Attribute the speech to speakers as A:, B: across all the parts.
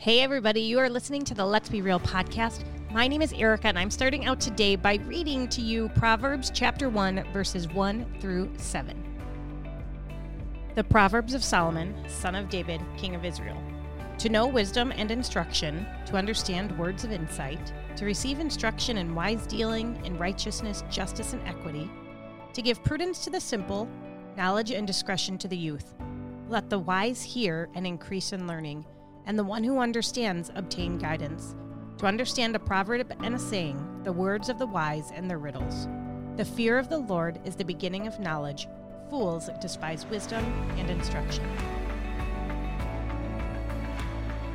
A: Hey, everybody, you are listening to the Let's Be Real podcast. My name is Erica, and I'm starting out today by reading to you Proverbs chapter 1, verses 1 through 7. The Proverbs of Solomon, son of David, king of Israel. To know wisdom and instruction, to understand words of insight, to receive instruction in wise dealing, in righteousness, justice, and equity, to give prudence to the simple, knowledge and discretion to the youth. Let the wise hear and increase in learning and the one who understands obtain guidance. To understand a proverb and a saying, the words of the wise and their riddles. The fear of the Lord is the beginning of knowledge. Fools despise wisdom and instruction.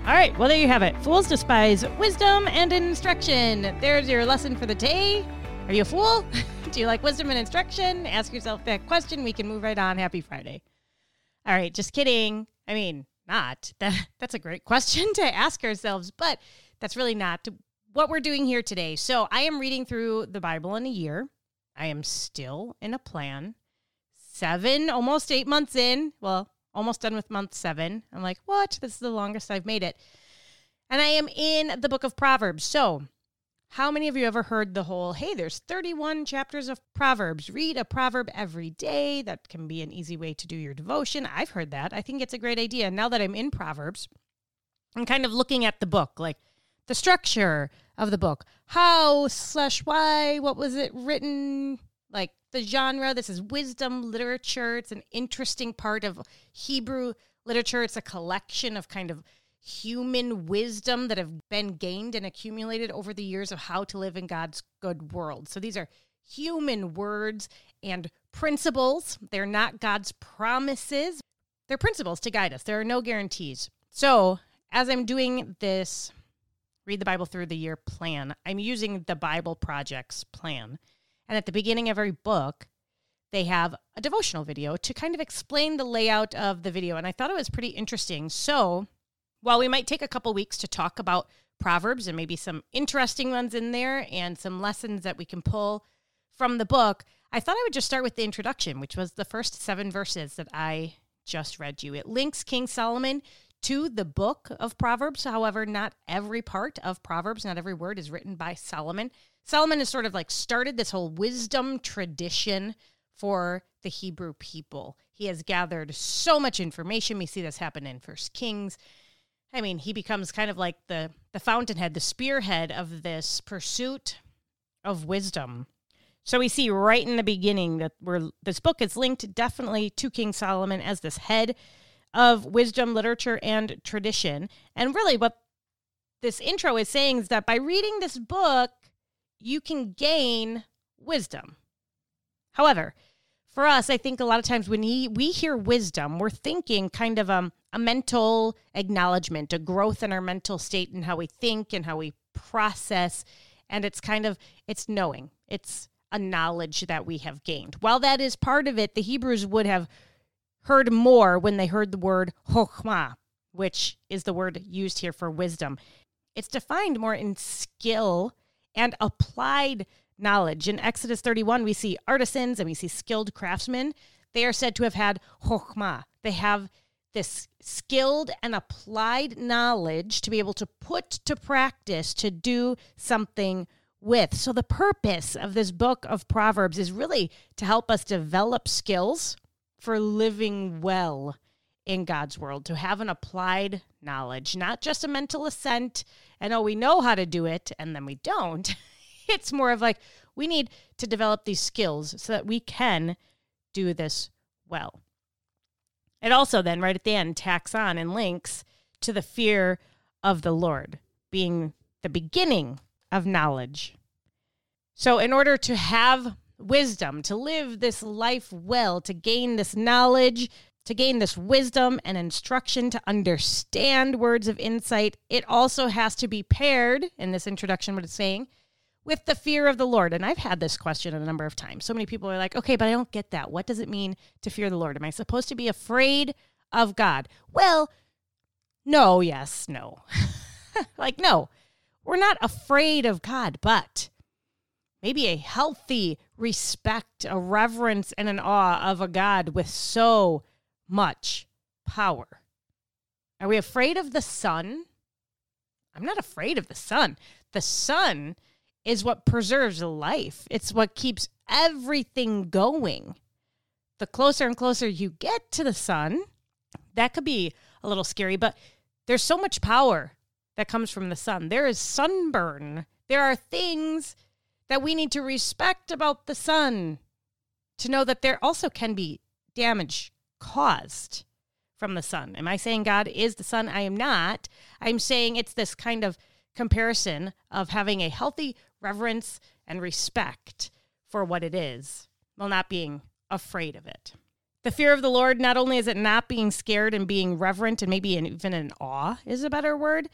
A: All right, well, there you have it. Fools despise wisdom and instruction. There's your lesson for the day. Are you a fool? Do you like wisdom and instruction? Ask yourself that question. We can move right on. Happy Friday. All right, just kidding. I mean, not? That that's a great question to ask ourselves, but that's really not what we're doing here today. So, I am reading through the Bible in a year. I am still in a plan. 7 almost 8 months in. Well, almost done with month 7. I'm like, "What? This is the longest I've made it." And I am in the book of Proverbs. So, how many of you ever heard the whole, hey, there's 31 chapters of Proverbs. Read a proverb every day. That can be an easy way to do your devotion. I've heard that. I think it's a great idea. Now that I'm in Proverbs, I'm kind of looking at the book, like the structure of the book. How slash why, what was it written? Like the genre. This is wisdom literature. It's an interesting part of Hebrew literature. It's a collection of kind of human wisdom that have been gained and accumulated over the years of how to live in God's good world. So these are human words and principles. They're not God's promises, they're principles to guide us. There are no guarantees. So as I'm doing this read the Bible through the year plan, I'm using the Bible Projects plan. And at the beginning of every book, they have a devotional video to kind of explain the layout of the video. And I thought it was pretty interesting. So while we might take a couple weeks to talk about Proverbs and maybe some interesting ones in there and some lessons that we can pull from the book, I thought I would just start with the introduction, which was the first seven verses that I just read you. It links King Solomon to the book of Proverbs. However, not every part of Proverbs, not every word is written by Solomon. Solomon has sort of like started this whole wisdom tradition for the Hebrew people. He has gathered so much information. We see this happen in First Kings. I mean, he becomes kind of like the the fountainhead, the spearhead of this pursuit of wisdom. So we see right in the beginning that we're this book is linked definitely to King Solomon as this head of wisdom, literature, and tradition. And really, what this intro is saying is that by reading this book, you can gain wisdom. However, for us, I think a lot of times when he, we hear wisdom, we're thinking kind of um, a mental acknowledgement, a growth in our mental state and how we think and how we process. And it's kind of, it's knowing, it's a knowledge that we have gained. While that is part of it, the Hebrews would have heard more when they heard the word chokhmah, which is the word used here for wisdom. It's defined more in skill and applied knowledge. In Exodus 31, we see artisans and we see skilled craftsmen. They are said to have had chokhmah. They have this skilled and applied knowledge to be able to put to practice to do something with. So, the purpose of this book of Proverbs is really to help us develop skills for living well in God's world, to have an applied knowledge, not just a mental assent and oh, we know how to do it and then we don't. it's more of like we need to develop these skills so that we can do this well. It also then, right at the end, tacks on and links to the fear of the Lord being the beginning of knowledge. So, in order to have wisdom, to live this life well, to gain this knowledge, to gain this wisdom and instruction, to understand words of insight, it also has to be paired, in this introduction, what it's saying, with the fear of the Lord. And I've had this question a number of times. So many people are like, okay, but I don't get that. What does it mean to fear the Lord? Am I supposed to be afraid of God? Well, no, yes, no. like, no, we're not afraid of God, but maybe a healthy respect, a reverence, and an awe of a God with so much power. Are we afraid of the sun I'm not afraid of the sun. The sun is what preserves life, it's what keeps everything going. The closer and closer you get to the sun, that could be a little scary, but there's so much power that comes from the sun. There is sunburn. There are things that we need to respect about the sun to know that there also can be damage caused from the sun. Am I saying God is the sun? I am not. I'm saying it's this kind of comparison of having a healthy reverence and respect for what it is while not being afraid of it. The fear of the Lord, not only is it not being scared and being reverent and maybe even in awe, is a better word,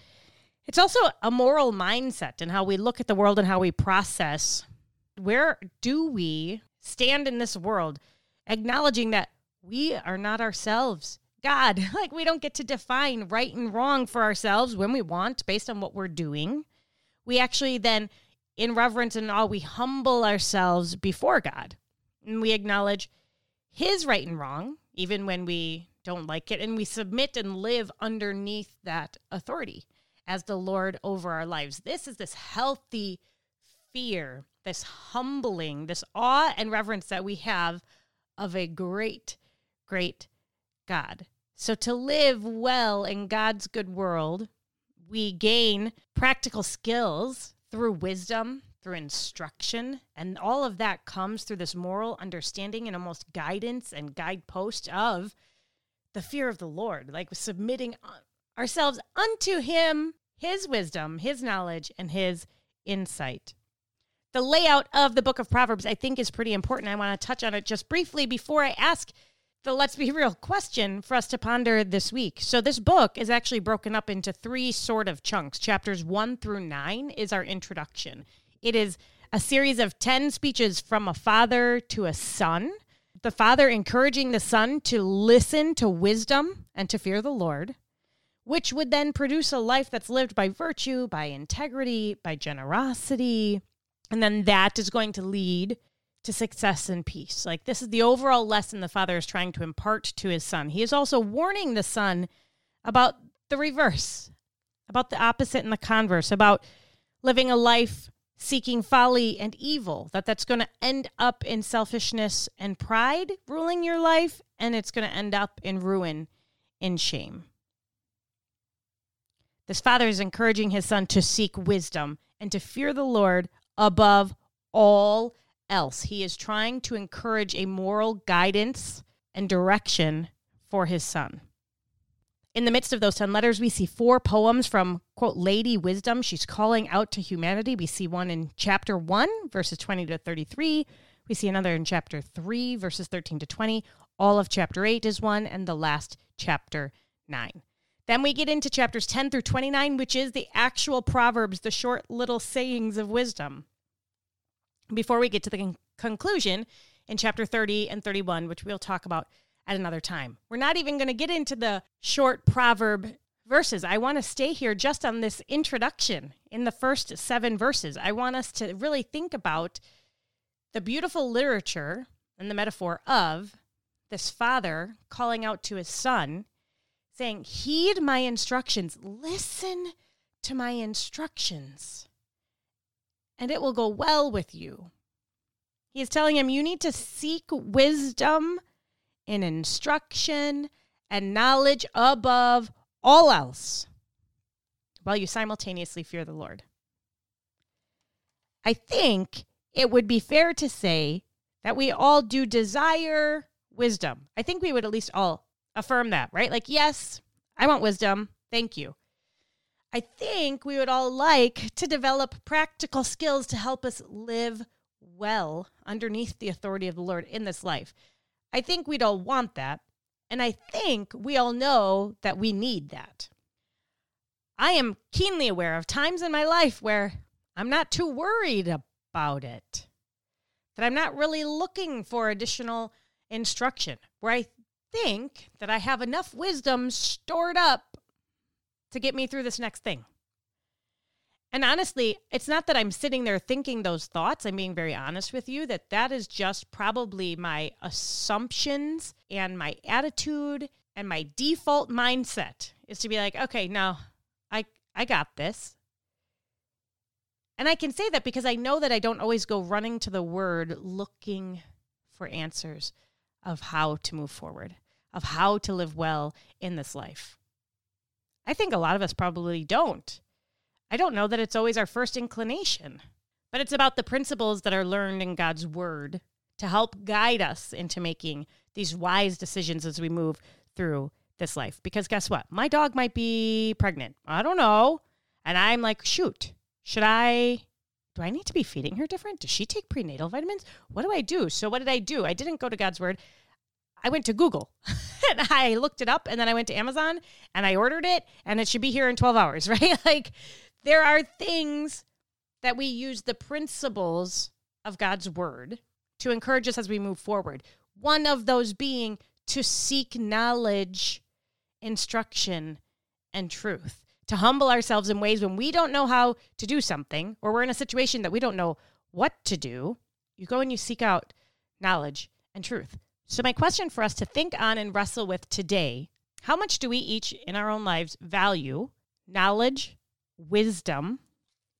A: it's also a moral mindset and how we look at the world and how we process. Where do we stand in this world, acknowledging that we are not ourselves? God, like we don't get to define right and wrong for ourselves when we want based on what we're doing. We actually then, in reverence and awe, we humble ourselves before God. And we acknowledge His right and wrong, even when we don't like it. And we submit and live underneath that authority as the Lord over our lives. This is this healthy fear, this humbling, this awe and reverence that we have of a great, great God. So to live well in God's good world, we gain practical skills through wisdom, through instruction, and all of that comes through this moral understanding and almost guidance and guidepost of the fear of the Lord, like submitting uh, ourselves unto Him his wisdom, his knowledge, and his insight. The layout of the book of Proverbs, I think, is pretty important. I want to touch on it just briefly before I ask the let's be real question for us to ponder this week. So, this book is actually broken up into three sort of chunks. Chapters one through nine is our introduction, it is a series of 10 speeches from a father to a son. The father encouraging the son to listen to wisdom and to fear the Lord which would then produce a life that's lived by virtue, by integrity, by generosity. And then that is going to lead to success and peace. Like this is the overall lesson the father is trying to impart to his son. He is also warning the son about the reverse, about the opposite and the converse, about living a life seeking folly and evil, that that's going to end up in selfishness and pride ruling your life, and it's going to end up in ruin, in shame. This father is encouraging his son to seek wisdom and to fear the Lord above all else. He is trying to encourage a moral guidance and direction for his son. In the midst of those 10 letters, we see four poems from, quote, Lady Wisdom. She's calling out to humanity. We see one in chapter 1, verses 20 to 33. We see another in chapter 3, verses 13 to 20. All of chapter 8 is one, and the last chapter 9. Then we get into chapters 10 through 29, which is the actual Proverbs, the short little sayings of wisdom. Before we get to the con- conclusion in chapter 30 and 31, which we'll talk about at another time. We're not even going to get into the short proverb verses. I want to stay here just on this introduction in the first seven verses. I want us to really think about the beautiful literature and the metaphor of this father calling out to his son saying, Heed my instructions, listen to my instructions, and it will go well with you. He is telling him, You need to seek wisdom and instruction and knowledge above all else while you simultaneously fear the Lord. I think it would be fair to say that we all do desire wisdom. I think we would at least all affirm that, right? Like, yes, I want wisdom. Thank you. I think we would all like to develop practical skills to help us live well underneath the authority of the Lord in this life. I think we'd all want that. And I think we all know that we need that. I am keenly aware of times in my life where I'm not too worried about it, that I'm not really looking for additional instruction, where I think that I have enough wisdom stored up to get me through this next thing. And honestly, it's not that I'm sitting there thinking those thoughts. I'm being very honest with you that that is just probably my assumptions and my attitude and my default mindset is to be like, okay, now I I got this. And I can say that because I know that I don't always go running to the word looking for answers of how to move forward, of how to live well in this life. I think a lot of us probably don't. I don't know that it's always our first inclination, but it's about the principles that are learned in God's word to help guide us into making these wise decisions as we move through this life. Because guess what? My dog might be pregnant. I don't know. And I'm like, shoot, should I? Do I need to be feeding her different? Does she take prenatal vitamins? What do I do? So, what did I do? I didn't go to God's word. I went to Google and I looked it up and then I went to Amazon and I ordered it and it should be here in 12 hours, right? like there are things that we use the principles of God's word to encourage us as we move forward. One of those being to seek knowledge, instruction, and truth, to humble ourselves in ways when we don't know how to do something or we're in a situation that we don't know what to do. You go and you seek out knowledge and truth. So, my question for us to think on and wrestle with today how much do we each in our own lives value knowledge, wisdom,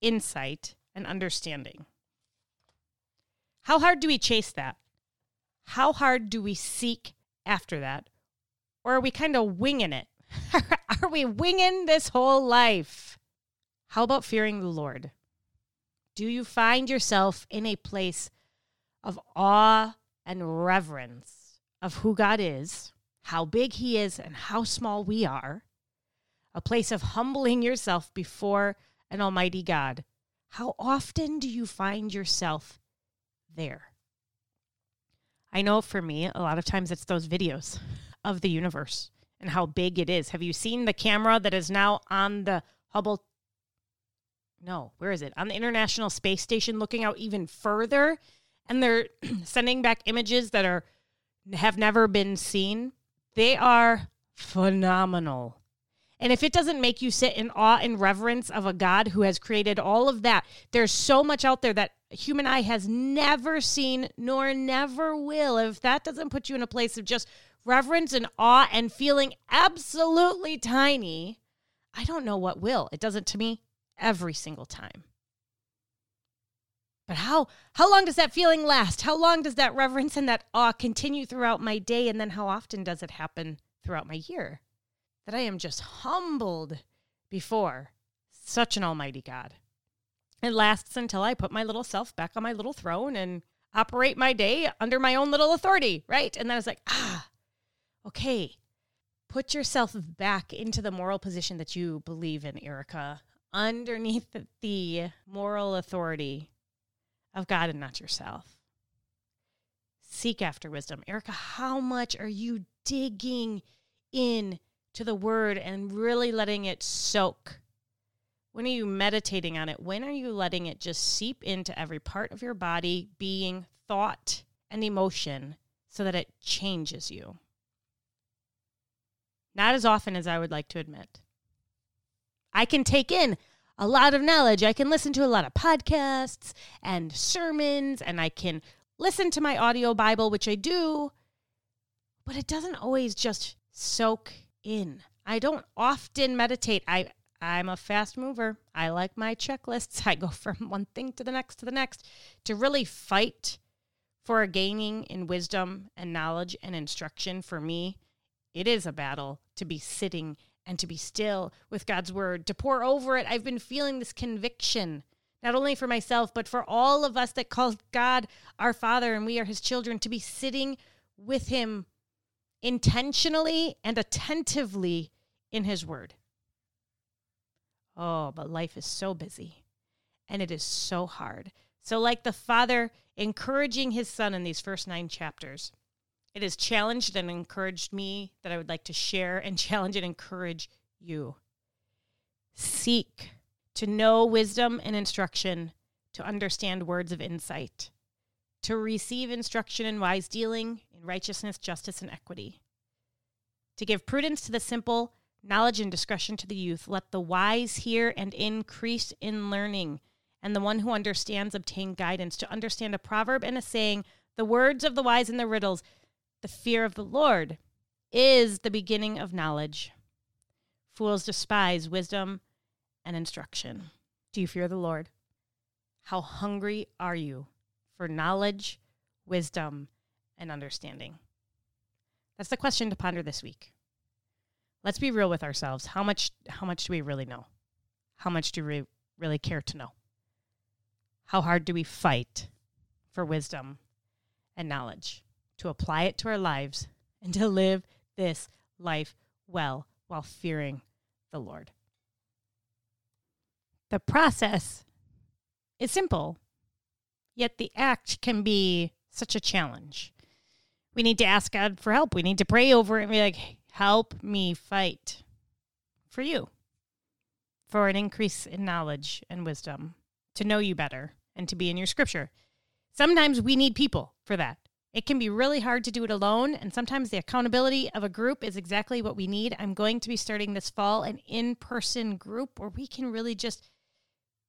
A: insight, and understanding? How hard do we chase that? How hard do we seek after that? Or are we kind of winging it? are we winging this whole life? How about fearing the Lord? Do you find yourself in a place of awe and reverence of who God is, how big He is, and how small we are, a place of humbling yourself before an Almighty God. How often do you find yourself there? I know for me, a lot of times it's those videos of the universe and how big it is. Have you seen the camera that is now on the Hubble? No, where is it? On the International Space Station, looking out even further. And they're sending back images that are have never been seen, they are phenomenal. And if it doesn't make you sit in awe and reverence of a God who has created all of that, there's so much out there that human eye has never seen nor never will. If that doesn't put you in a place of just reverence and awe and feeling absolutely tiny, I don't know what will. It does it to me every single time. But how how long does that feeling last? How long does that reverence and that awe continue throughout my day and then how often does it happen throughout my year? That I am just humbled before such an almighty God. It lasts until I put my little self back on my little throne and operate my day under my own little authority, right? And then I was like, ah, okay. Put yourself back into the moral position that you believe in, Erica, underneath the moral authority of God and not yourself. Seek after wisdom. Erica, how much are you digging in to the word and really letting it soak? When are you meditating on it? When are you letting it just seep into every part of your body, being, thought, and emotion so that it changes you? Not as often as I would like to admit. I can take in a lot of knowledge. I can listen to a lot of podcasts and sermons, and I can listen to my audio Bible, which I do, but it doesn't always just soak in. I don't often meditate. I I'm a fast mover. I like my checklists. I go from one thing to the next to the next to really fight for a gaining in wisdom and knowledge and instruction for me. It is a battle to be sitting and to be still with God's word, to pour over it. I've been feeling this conviction, not only for myself, but for all of us that call God our Father and we are his children, to be sitting with him intentionally and attentively in his word. Oh, but life is so busy and it is so hard. So, like the father encouraging his son in these first nine chapters, it has challenged and encouraged me that I would like to share and challenge and encourage you. Seek to know wisdom and instruction, to understand words of insight, to receive instruction in wise dealing, in righteousness, justice, and equity, to give prudence to the simple, knowledge and discretion to the youth. Let the wise hear and increase in learning, and the one who understands obtain guidance, to understand a proverb and a saying, the words of the wise and the riddles the fear of the Lord is the beginning of knowledge. Fools despise wisdom and instruction? Do you fear the Lord? How hungry are you for knowledge, wisdom, and understanding? That's the question to ponder this week. Let's be real with ourselves. How much how much do we really know? How much do we really care to know? How hard do we fight for wisdom and knowledge to apply it to our lives and to live this life well while fearing the Lord? The process is simple, yet the act can be such a challenge. We need to ask God for help. We need to pray over it and be like, help me fight for you, for an increase in knowledge and wisdom, to know you better, and to be in your scripture. Sometimes we need people for that. It can be really hard to do it alone, and sometimes the accountability of a group is exactly what we need. I'm going to be starting this fall an in person group where we can really just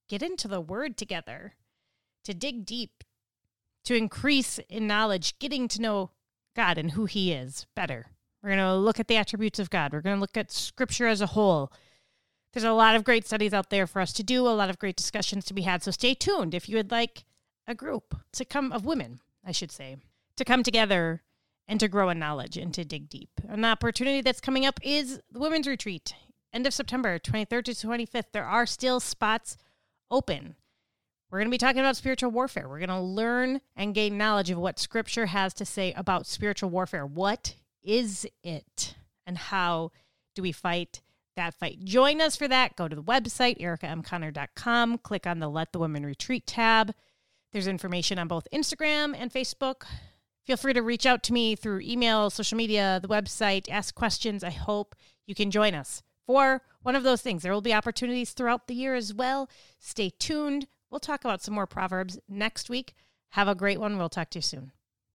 A: get into the word together, to dig deep, to increase in knowledge, getting to know God and who He is better. We're going to look at the attributes of God. We're going to look at scripture as a whole. There's a lot of great studies out there for us to do, a lot of great discussions to be had. So stay tuned if you would like a group to come of women, I should say, to come together and to grow in knowledge and to dig deep. An opportunity that's coming up is the Women's Retreat, end of September, 23rd to 25th. There are still spots open. We're going to be talking about spiritual warfare. We're going to learn and gain knowledge of what scripture has to say about spiritual warfare. What is it? And how do we fight that fight. Join us for that. Go to the website, ericamconner.com, click on the Let the Women Retreat tab. There's information on both Instagram and Facebook. Feel free to reach out to me through email, social media, the website, ask questions. I hope you can join us for one of those things. There will be opportunities throughout the year as well. Stay tuned. We'll talk about some more Proverbs next week. Have a great one. We'll talk to you soon.